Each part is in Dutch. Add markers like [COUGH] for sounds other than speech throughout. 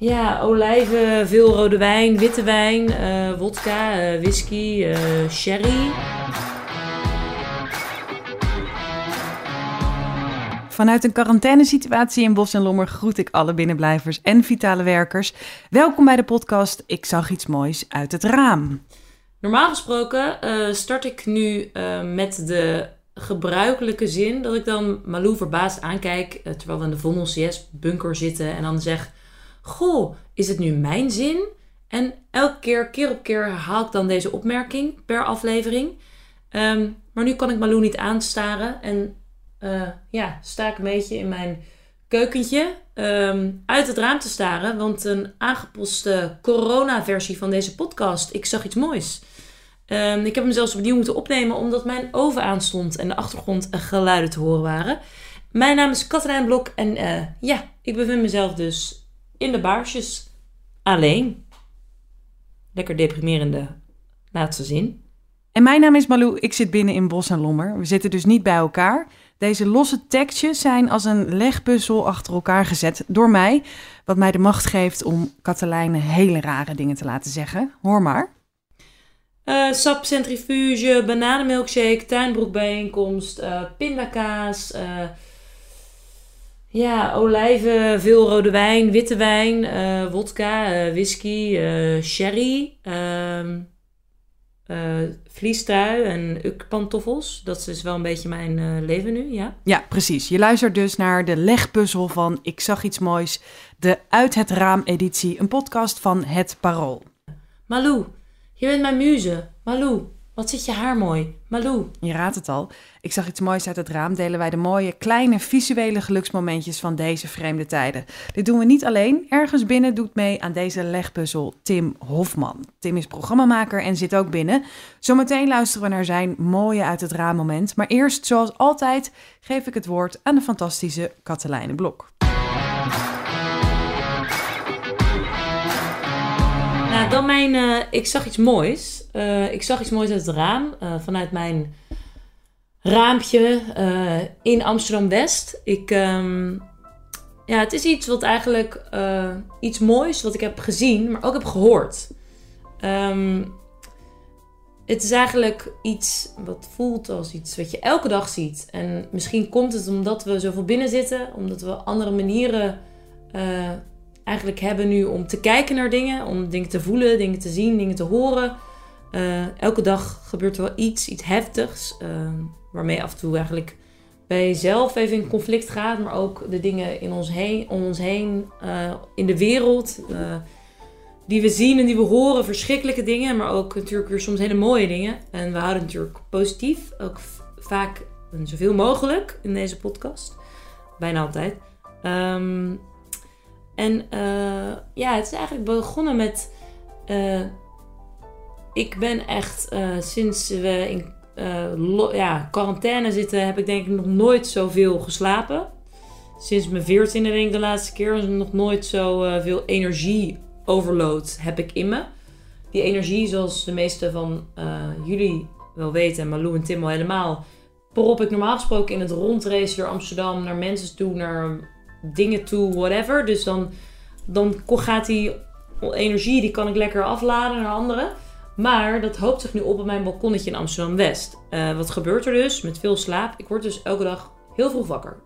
Ja, olijven, veel rode wijn, witte wijn, eh wodka, eh, whisky, eh, sherry. Vanuit een quarantainesituatie in Bos en Lommer groet ik alle binnenblijvers en vitale werkers. Welkom bij de podcast Ik zag iets moois uit het raam. Normaal gesproken start ik nu met de gebruikelijke zin dat ik dan Malou verbaasd aankijk terwijl we in de Vondel CS bunker zitten en dan zeg: Goh, is het nu mijn zin? En elke keer, keer op keer herhaal ik dan deze opmerking per aflevering. Ehm, maar nu kan ik Malou niet aanstaren en eh, ja, sta ik een beetje in mijn keukentje ehm, uit het raam te staren. Want een aangepaste corona-versie van deze podcast, ik zag iets moois. Ehm, ik heb hem zelfs opnieuw moeten opnemen omdat mijn oven aanstond en de achtergrond geluiden te horen waren. Mijn naam is Katrijn Blok en eh, ja, ik bevind mezelf dus in de baarsjes alleen. Lekker deprimerende laatste zin. En mijn naam is Malou, ik zit binnen in Bos en Lommer. We zitten dus niet bij elkaar. Deze losse tekstjes zijn als een legpuzzel achter elkaar gezet door mij. Wat mij de macht geeft om Katelijne hele rare dingen te laten zeggen. Hoor maar. Eh sapcentrifuge, bananenmilkshake, tuinbroekbijeenkomst, eh pindakaas. eh, ja, olijven, veel rode wijn, witte wijn, eh wodka, eh, whisky, eh, sherry. ehm eh vliestrui en ukpantoffels. Dat is wel een beetje mijn leven nu, ja. Ja, precies. Je luistert dus naar de legpuzzel van Ik zag iets moois. De Uit het Raam editie, een podcast van Het Parool. Malou, je bent mijn muze. Malou, wat zit je haar mooi. Malou. Je raadt het al. Ik zag iets moois uit het raam. Delen wij de mooie, kleine visuele geluksmomentjes van deze vreemde tijden. Dit doen we niet alleen. Ergens binnen doet mee aan deze legpuzzel Tim Hofman. Tim is programmamaker en zit ook binnen. Zometeen luisteren we naar zijn mooie uit het raam moment. Maar eerst, zoals altijd, geef ik het woord aan de fantastische Katelijne Blok. Nou, dan mijn... eh, ik zag iets moois. Eh, ik zag iets moois uit het raam. eh, vanuit mijn raampje eh, in Amsterdam-West. Ik... ehm, ja, het is iets wat eigenlijk... iets moois wat ik heb gezien, maar ook heb gehoord. Ehm, het is eigenlijk iets wat voelt als iets wat je elke dag ziet. En misschien komt het omdat we zoveel binnen zitten. Omdat we andere manieren... eigenlijk hebben nu om te kijken naar dingen, om dingen te voelen, dingen te zien, dingen te horen. Eh, elke dag gebeurt er wel iets, iets heftigs, eh, waarmee af en toe eigenlijk bij jezelf even in conflict gaat, maar ook de dingen in ons heen, om ons heen, eh, in de wereld, die we zien en die we horen, verschrikkelijke dingen, maar ook natuurlijk weer soms hele mooie dingen. En we houden natuurlijk positief, ook vaak zoveel mogelijk in deze podcast, bijna altijd. Ehm, en ja, het is eigenlijk begonnen met. Eh, ik ben echt eh, sinds we in eh, ja, quarantaine zitten, heb ik denk ik nog nooit zoveel geslapen. Sinds mijn veertiende denk ik de laatste keer. Nog nooit zoveel veel energie overload heb ik in me. Die energie, zoals de meeste van eh, jullie wel weten, en Malou en Tim al helemaal, prop ik normaal gesproken in het rondrace door Amsterdam naar mensen toe, naar dingen toe, whatever. Dus dan, dan gaat die energie, die kan ik lekker afladen naar anderen. Maar dat hoopt zich nu op op mijn balkonnetje in Amsterdam-West. Eh, wat gebeurt er dus met veel slaap? Ik word dus elke dag heel vroeg wakker.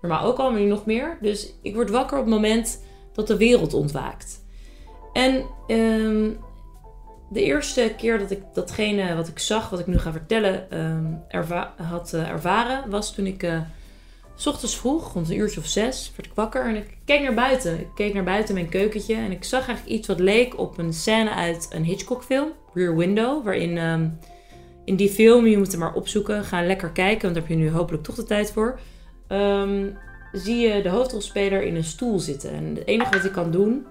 Normaal ook al, maar nu nog meer. Dus ik word wakker op het moment dat de wereld ontwaakt. En ehm, de eerste keer dat ik datgene wat ik zag, wat ik nu ga vertellen, ehm, had eh, ervaren, was toen ik eh, S ochtends vroeg, rond een uurtje of zes, werd ik wakker en ik keek naar buiten. Ik keek naar buiten mijn keukentje en ik zag eigenlijk iets wat leek op een scène uit een Hitchcock-film, Rear Window. Waarin ehm, in die film, je moet hem maar opzoeken, ga lekker kijken, want daar heb je nu hopelijk toch de tijd voor. ehm, zie je de hoofdrolspeler in een stoel zitten. En het enige wat hij kan doen.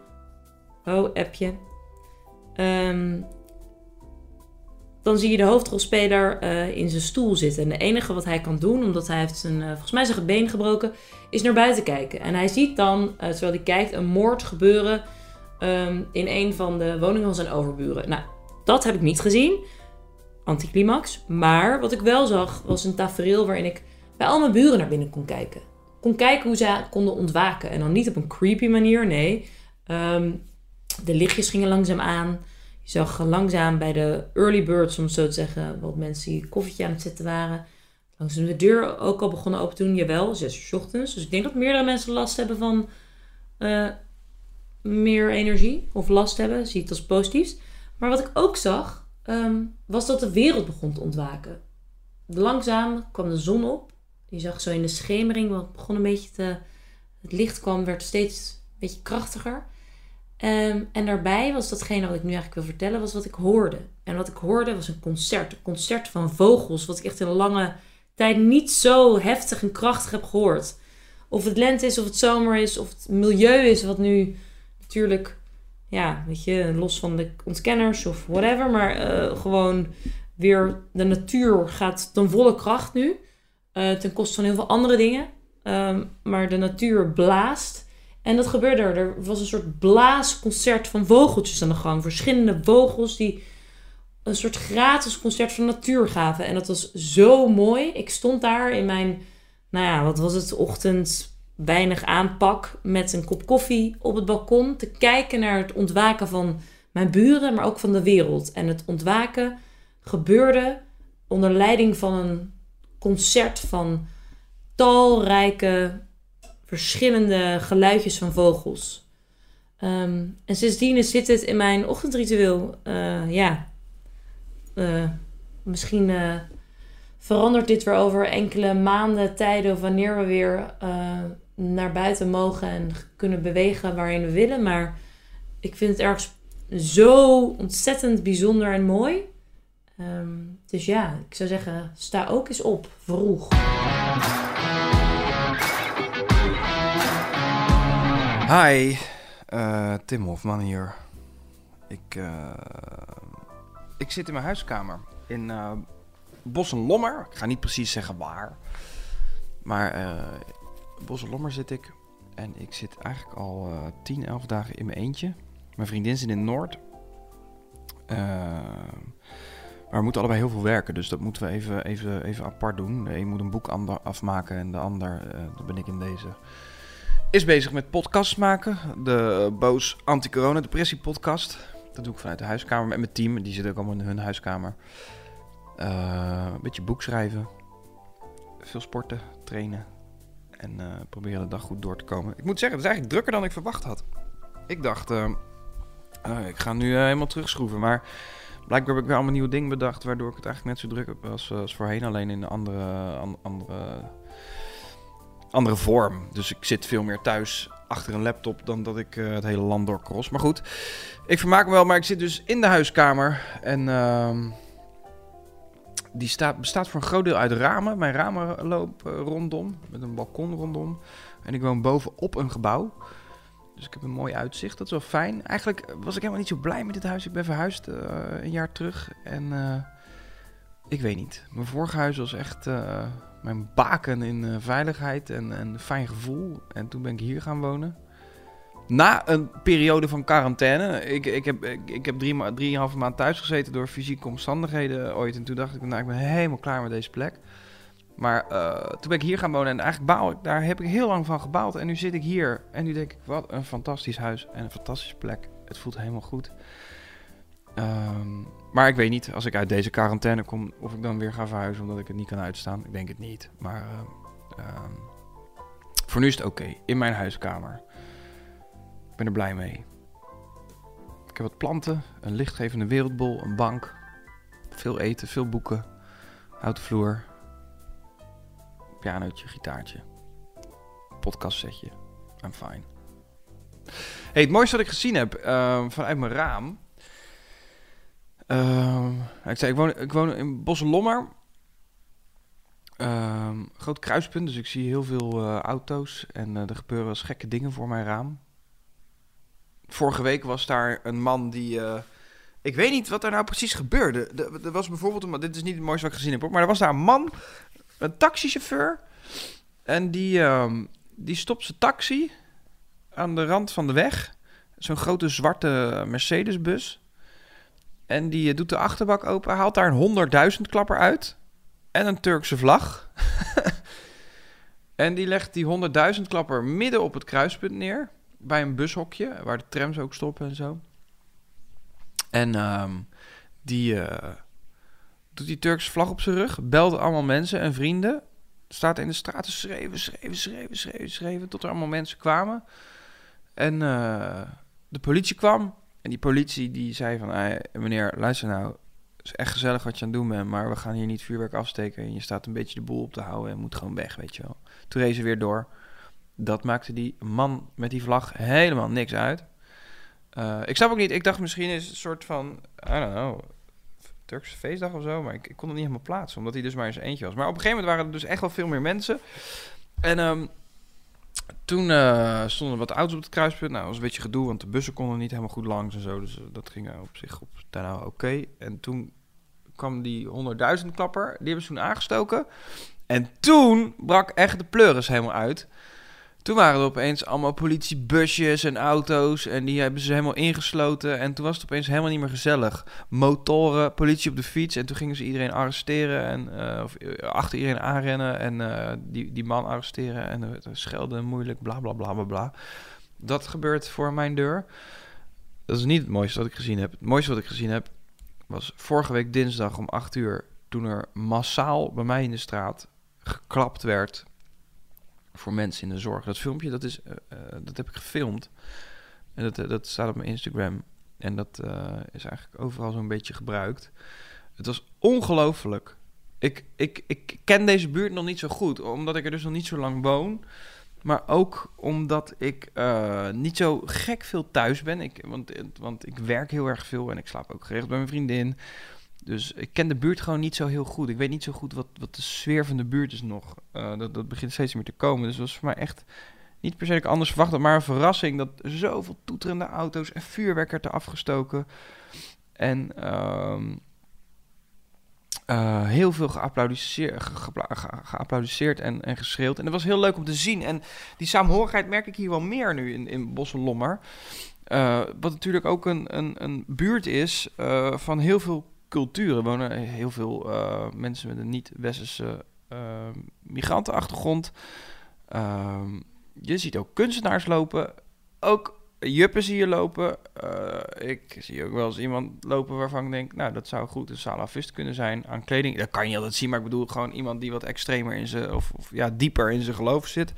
Oh, appje. Ehm, dan zie je de hoofdrolspeler eh, in zijn stoel zitten. En het enige wat hij kan doen, omdat hij heeft zijn, eh, volgens mij zijn been gebroken, is naar buiten kijken. En hij ziet dan, eh, terwijl hij kijkt, een moord gebeuren ehm, in een van de woningen van zijn overburen. Nou, dat heb ik niet gezien. Anticlimax. Maar wat ik wel zag, was een tafereel waarin ik bij al mijn buren naar binnen kon kijken. Kon kijken hoe ze konden ontwaken. En dan niet op een creepy manier, nee. Ehm, de lichtjes gingen langzaam aan. Je zag langzaam bij de early birds, om het zo te zeggen, wat mensen die koffietje aan het zetten waren. Langzaam de deur ook al begonnen open te doen. Jawel, zes uur ochtends. Dus ik denk dat meerdere mensen last hebben van eh, meer energie. Of last hebben, zie het als positiefs. Maar wat ik ook zag, ehm, was dat de wereld begon te ontwaken. Langzaam kwam de zon op. Je zag zo in de schemering, wat begon een beetje te... Het licht kwam, werd steeds een beetje krachtiger. Ehm, en daarbij was datgene wat ik nu eigenlijk wil vertellen, was wat ik hoorde. En wat ik hoorde was een concert. Een concert van vogels, wat ik echt in lange tijd niet zo heftig en krachtig heb gehoord. Of het lente is, of het zomer is, of het milieu is, wat nu natuurlijk, ja, weet je, los van de ontkenners of whatever, maar eh, gewoon weer de natuur gaat ten volle kracht nu. eh, ten koste van heel veel andere dingen. Ehm, maar de natuur blaast. En dat gebeurde er. Er was een soort blaasconcert van vogeltjes aan de gang. Verschillende vogels die een soort gratis concert van natuur gaven. En dat was zo mooi. Ik stond daar in mijn, nou ja, wat was het, ochtend weinig aanpak met een kop koffie op het balkon te kijken naar het ontwaken van mijn buren, maar ook van de wereld. En het ontwaken gebeurde onder leiding van een concert van talrijke verschillende geluidjes van vogels. Ehm, en sindsdien zit het in mijn ochtendritueel. Eh, ja, Eh, misschien eh, verandert dit weer over enkele maanden, tijden wanneer we weer naar buiten mogen en kunnen bewegen waarin we willen. Maar ik vind het ergens zo ontzettend bijzonder en mooi. Ehm, dus ja, ik zou zeggen, sta ook eens op, vroeg. Hi, eh, Tim Hofman hier. Ik, eh, ik zit in mijn huiskamer in eh Bos en Lommer. Ik ga niet precies zeggen waar. Maar eh Bos en Lommer zit ik. En ik zit eigenlijk al eh 10, 11 dagen in mijn eentje. Mijn vriendin zit in Noord. Eh, maar we moeten allebei heel veel werken, dus dat moeten we even, even, even apart doen. De een moet een boek afmaken en de ander, dat ben ik in deze is bezig met podcasts maken. De Boos Anti-Corona Depressie podcast. Dat doe ik vanuit de huiskamer met mijn team. Die zitten ook allemaal in hun huiskamer. Eh, een beetje boek schrijven. Veel sporten, trainen. En eh, proberen de dag goed door te komen. Ik moet zeggen, het is eigenlijk drukker dan ik verwacht had. Ik dacht, eh, ik ga nu helemaal terugschroeven. Maar blijkbaar heb ik weer allemaal nieuwe dingen bedacht. Waardoor ik het eigenlijk net zo druk heb als, voorheen. Alleen in een andere, an- andere andere vorm. Dus ik zit veel meer thuis achter een laptop dan dat ik eh, het hele land doorcross. Maar goed, ik vermaak me wel, maar ik zit dus in de huiskamer. En ehm, die staat, bestaat voor een groot deel uit ramen. Mijn ramen lopen rondom, met een balkon rondom. En ik woon bovenop een gebouw. Dus ik heb een mooi uitzicht, dat is wel fijn. Eigenlijk was ik helemaal niet zo blij met dit huis. Ik ben verhuisd eh, een jaar terug. En eh, ik weet niet. Mijn vorige huis was echt eh, mijn baken in eh, veiligheid en, fijn gevoel. En toen ben ik hier gaan wonen. Na een periode van quarantaine. Ik, ik heb, ik, heb drieënhalve maand thuis gezeten door fysieke omstandigheden ooit. En toen dacht ik, nou, ik ben helemaal klaar met deze plek. Maar eh, toen ben ik hier gaan wonen en eigenlijk baal ik, daar heb ik heel lang van gebaald. En nu zit ik hier en nu denk ik, wat een fantastisch huis en een fantastische plek. Het voelt helemaal goed. Ehm, maar ik weet niet, als ik uit deze quarantaine kom, of ik dan weer ga verhuizen omdat ik het niet kan uitstaan. Ik denk het niet. Maar ehm, ehm, voor nu is het oké. In mijn huiskamer. Ik ben er blij mee. Ik heb wat planten, een lichtgevende wereldbol, een bank. Veel eten, veel boeken. Houten vloer. Pianootje, gitaartje. Podcastsetje. I'm fine. Hey, het mooiste wat ik gezien heb vanuit mijn raam. Ehm, ik zei, ik woon, ik woon in Bosselommer. Ehm groot kruispunt, dus ik zie heel veel eh, auto's. En eh, er gebeuren wel gekke dingen voor mijn raam. Vorige week was daar een man die... eh, ik weet niet wat er nou precies gebeurde. Er, was bijvoorbeeld een. Dit is niet het mooiste wat ik gezien heb. Maar er was daar een man, een taxichauffeur. En die, ehm, die stopt zijn taxi aan de rand van de weg. Zo'n grote zwarte Mercedesbus. En die eh, doet de achterbak open, haalt daar een 100.000 klapper uit. En een Turkse vlag. [LAUGHS] en die legt die 100.000 klapper midden op het kruispunt neer. bij een bushokje, waar de trams ook stoppen en zo. En ehm, die eh, doet die Turkse vlag op zijn rug, belt allemaal mensen en vrienden. Staat in de straat te schreeuwen, schreeuwen, schreeuwen, schreeuwen, tot er allemaal mensen kwamen. En eh, de politie kwam. En die politie die zei van, "Hey, meneer, luister nou, het is echt gezellig wat je aan het doen bent, maar we gaan hier niet vuurwerk afsteken. En je staat een beetje de boel op te houden en moet gewoon weg, weet je wel. Toen reed ze weer door. Dat maakte die man met die vlag helemaal niks uit. Eh, ik snap ook niet, ik dacht misschien is het een soort van, I don't know, Turkse feestdag of zo, maar ik, ik kon het niet helemaal plaatsen, omdat hij dus maar zijn eentje was. Maar op een gegeven moment waren er dus echt wel veel meer mensen. En ehm, toen eh, stonden wat auto's op het kruispunt. Nou, dat was een beetje gedoe, want de bussen konden niet helemaal goed langs en zo. Dus eh, dat ging eh, op zich op daarna oké. En toen kwam die 100.000 klapper, die hebben ze toen aangestoken. En toen brak echt de pleuris helemaal uit. Toen waren er opeens allemaal politiebusjes en auto's en die hebben ze helemaal ingesloten. En toen was het opeens helemaal niet meer gezellig. Motoren, politie op de fiets en toen gingen ze iedereen arresteren en eh, of, eh, achter iedereen aanrennen en eh, die, die man arresteren en schelden moeilijk, bla bla bla bla bla. Dat gebeurt voor mijn deur. Dat is niet het mooiste wat ik gezien heb. Het mooiste wat ik gezien heb was vorige week dinsdag om 8 uur toen er massaal bij mij in de straat geklapt werd voor mensen in de zorg. Dat filmpje, dat, is, uh, dat heb ik gefilmd. En dat, uh, dat staat op mijn Instagram. En dat is eigenlijk overal zo'n beetje gebruikt. Het was ongelooflijk. Ik, ik, ik ken deze buurt nog niet zo goed, omdat ik er dus nog niet zo lang woon. Maar ook omdat ik niet zo gek veel thuis ben. Ik, want, want ik werk heel erg veel en ik slaap ook geregeld bij mijn vriendin. Dus ik ken de buurt gewoon niet zo heel goed. Ik weet niet zo goed wat, wat de sfeer van de buurt is nog. Uh, dat, dat begint steeds meer te komen. Dus dat was voor mij echt niet per se ik anders verwacht maar een verrassing dat zoveel toeterende auto's en vuurwerk werd er afgestoken. En uh, uh, heel veel geapplaudisseerd, en, en geschreeuwd. En dat was heel leuk om te zien. En die saamhorigheid merk ik hier wel meer nu in, in Lommer. Uh, wat natuurlijk ook een, een, een buurt is van heel veel culturen. Wonen heel veel uh, mensen met een niet-westerse uh, migrantenachtergrond. Uh, je ziet ook kunstenaars lopen. Ook juppen zie je lopen. Uh, ik zie ook wel eens iemand lopen waarvan ik denk... nou, dat zou goed een salafist kunnen zijn aan kleding. Dat kan je altijd zien, maar ik bedoel gewoon iemand die wat extremer in zijn... of, of ja, dieper in zijn geloof zit.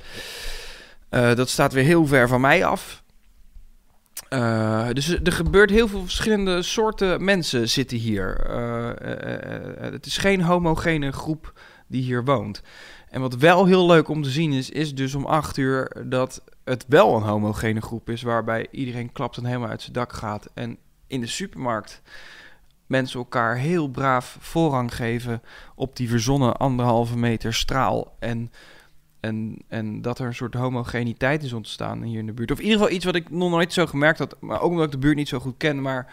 dat staat weer heel ver van mij af. Uh, dus er gebeurt heel veel verschillende soorten mensen zitten hier. Uh, uh, het is geen homogene groep die hier woont. En wat wel heel leuk om te zien is, is dus om acht uur dat het wel een homogene groep is, waarbij iedereen klapt en helemaal uit zijn dak gaat. En in de supermarkt mensen elkaar heel braaf voorrang geven op die verzonnen anderhalve meter straal. En en, en dat er een soort homogeniteit is ontstaan hier in de buurt. Of in ieder geval iets wat ik nog nooit zo gemerkt had. Maar ook omdat ik de buurt niet zo goed ken. Maar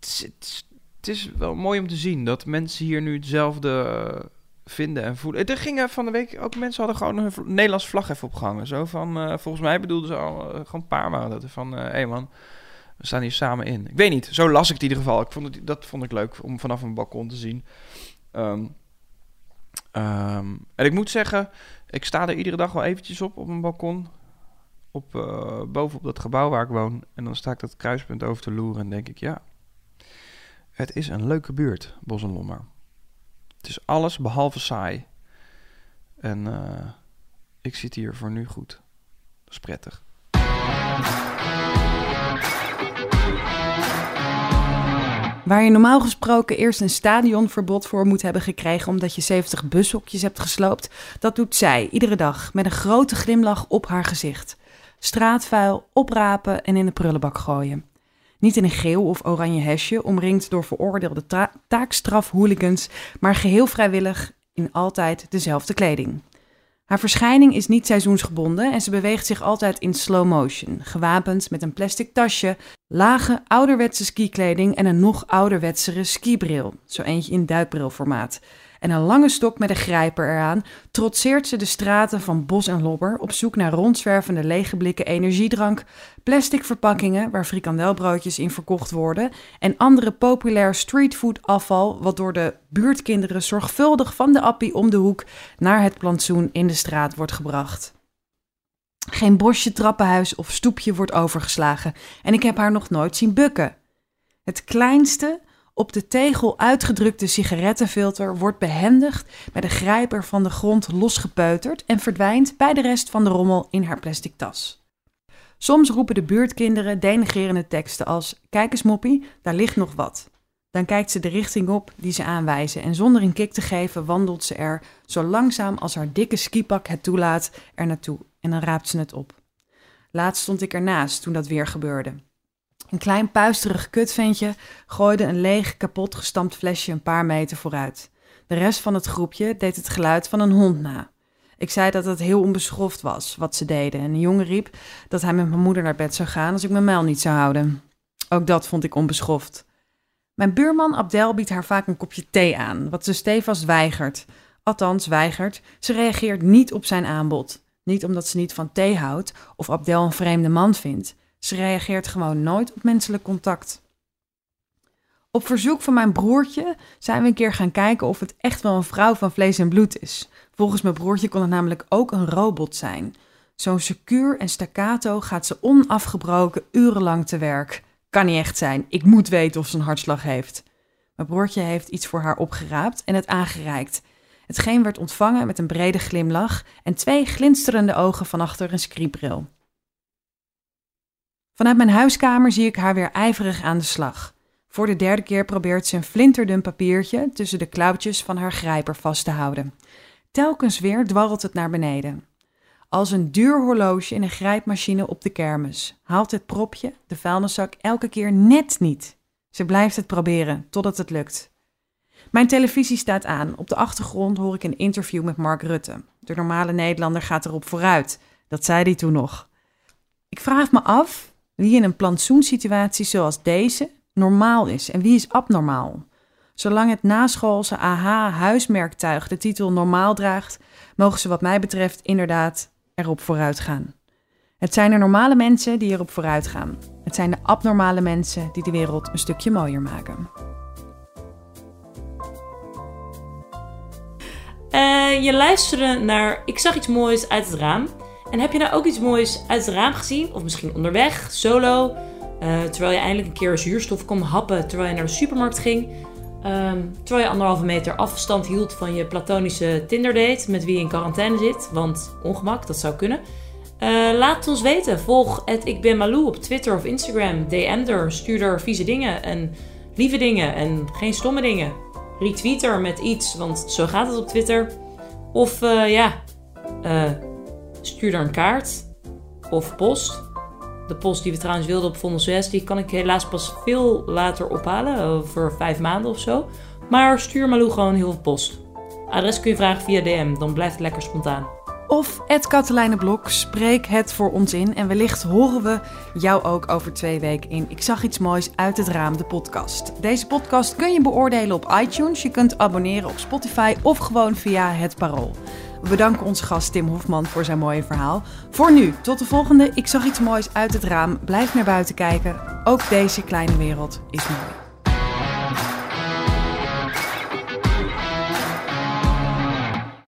het is, wel mooi om te zien dat mensen hier nu hetzelfde vinden en voelen. Er gingen van de week ook mensen hadden gewoon een Nederlands vlag even opgehangen. Zo van, uh, volgens mij bedoelden ze al, uh, gewoon een paar waren. Van, hé uh, hey man, we staan hier samen in. Ik weet niet, zo las ik het in ieder geval. Ik vond dat vond ik leuk om vanaf een balkon te zien. Um, Um, en ik moet zeggen, ik sta er iedere dag wel eventjes op, op een balkon. Op, uh, boven op dat gebouw waar ik woon. En dan sta ik dat kruispunt over te loeren en denk ik, ja, het is een leuke buurt, Bos en Lommer. Het is alles behalve saai. En uh, ik zit hier voor nu goed. Dat is prettig. Waar je normaal gesproken eerst een stadionverbod voor moet hebben gekregen omdat je 70 bushokjes hebt gesloopt, dat doet zij iedere dag met een grote glimlach op haar gezicht. Straatvuil oprapen en in de prullenbak gooien. Niet in een geel of oranje hesje, omringd door veroordeelde ta taakstrafhooligans, maar geheel vrijwillig in altijd dezelfde kleding. Haar verschijning is niet seizoensgebonden en ze beweegt zich altijd in slow motion, gewapend met een plastic tasje, lage ouderwetse skikleding en een nog ouderwetsere skibril, zo eentje in duikbrilformaat. En een lange stok met een grijper eraan trotseert ze de straten van Bos en Lobber op zoek naar rondzwervende lege blikken energiedrank, plastic verpakkingen waar frikandelbroodjes in verkocht worden en andere populair streetfood afval wat door de buurtkinderen zorgvuldig van de appie om de hoek naar het plantsoen in de straat wordt gebracht. Geen bosje, trappenhuis of stoepje wordt overgeslagen en ik heb haar nog nooit zien bukken. Het kleinste, op de tegel uitgedrukte sigarettenfilter wordt behendigd bij de grijper van de grond losgepeuterd en verdwijnt bij de rest van de rommel in haar plastic tas. Soms roepen de buurtkinderen denigerende teksten als: Kijk eens, moppie, daar ligt nog wat. Dan kijkt ze de richting op die ze aanwijzen en zonder een kik te geven wandelt ze er, zo langzaam als haar dikke skipak het toelaat, er naartoe en dan raapt ze het op. Laatst stond ik ernaast toen dat weer gebeurde. Een klein puisterig kutventje gooide een leeg, kapot gestampt flesje een paar meter vooruit. De rest van het groepje deed het geluid van een hond na. Ik zei dat het heel onbeschoft was wat ze deden en een jongen riep dat hij met mijn moeder naar bed zou gaan als ik mijn mijl niet zou houden. Ook dat vond ik onbeschoft. Mijn buurman Abdel biedt haar vaak een kopje thee aan, wat ze stevast weigert. Althans, weigert. Ze reageert niet op zijn aanbod. Niet omdat ze niet van thee houdt of Abdel een vreemde man vindt. Ze reageert gewoon nooit op menselijk contact. Op verzoek van mijn broertje zijn we een keer gaan kijken of het echt wel een vrouw van vlees en bloed is. Volgens mijn broertje kon het namelijk ook een robot zijn. Zo'n secuur en staccato gaat ze onafgebroken urenlang te werk. Kan niet echt zijn. Ik moet weten of ze een hartslag heeft. Mijn broertje heeft iets voor haar opgeraapt en het aangereikt. Hetgeen werd ontvangen met een brede glimlach en twee glinsterende ogen van achter een skriebril. Vanuit mijn huiskamer zie ik haar weer ijverig aan de slag. Voor de derde keer probeert ze een flinterdun papiertje tussen de klauwtjes van haar grijper vast te houden. Telkens weer dwarrelt het naar beneden. Als een duur horloge in een grijpmachine op de kermis haalt het propje, de vuilniszak, elke keer net niet. Ze blijft het proberen totdat het lukt. Mijn televisie staat aan. Op de achtergrond hoor ik een interview met Mark Rutte. De normale Nederlander gaat erop vooruit. Dat zei hij toen nog. Ik vraag me af wie in een plantsoensituatie zoals deze normaal is en wie is abnormaal. Zolang het naschoolse AH-huismerktuig de titel normaal draagt, mogen ze wat mij betreft inderdaad erop vooruit gaan. Het zijn de normale mensen die erop vooruit gaan. Het zijn de abnormale mensen die de wereld een stukje mooier maken. Uh, je luisterde naar Ik zag iets moois uit het raam. En heb je nou ook iets moois uit het raam gezien? Of misschien onderweg, solo, uh, terwijl je eindelijk een keer zuurstof kon happen terwijl je naar de supermarkt ging. Um, terwijl je anderhalve meter afstand hield van je platonische Tinder-date met wie je in quarantaine zit. Want ongemak, dat zou kunnen. Uh, laat het ons weten. Volg het op Twitter of Instagram. DM er, stuur er vieze dingen en lieve dingen en geen stomme dingen. Retweet er met iets, want zo gaat het op Twitter. Of uh, ja, uh, stuur er een kaart of post. De post die we trouwens wilden op Vondel 6, die kan ik helaas pas veel later ophalen, over vijf maanden of zo. Maar stuur Malou gewoon heel veel post. Adres kun je vragen via DM, dan blijft het lekker spontaan. Of Ed Katelijne Blok, spreek het voor ons in. En wellicht horen we jou ook over twee weken in Ik zag iets moois uit het raam, de podcast. Deze podcast kun je beoordelen op iTunes. Je kunt abonneren op Spotify of gewoon via het Parool. We bedanken onze gast Tim Hofman voor zijn mooie verhaal. Voor nu, tot de volgende. Ik zag iets moois uit het raam. Blijf naar buiten kijken. Ook deze kleine wereld is mooi.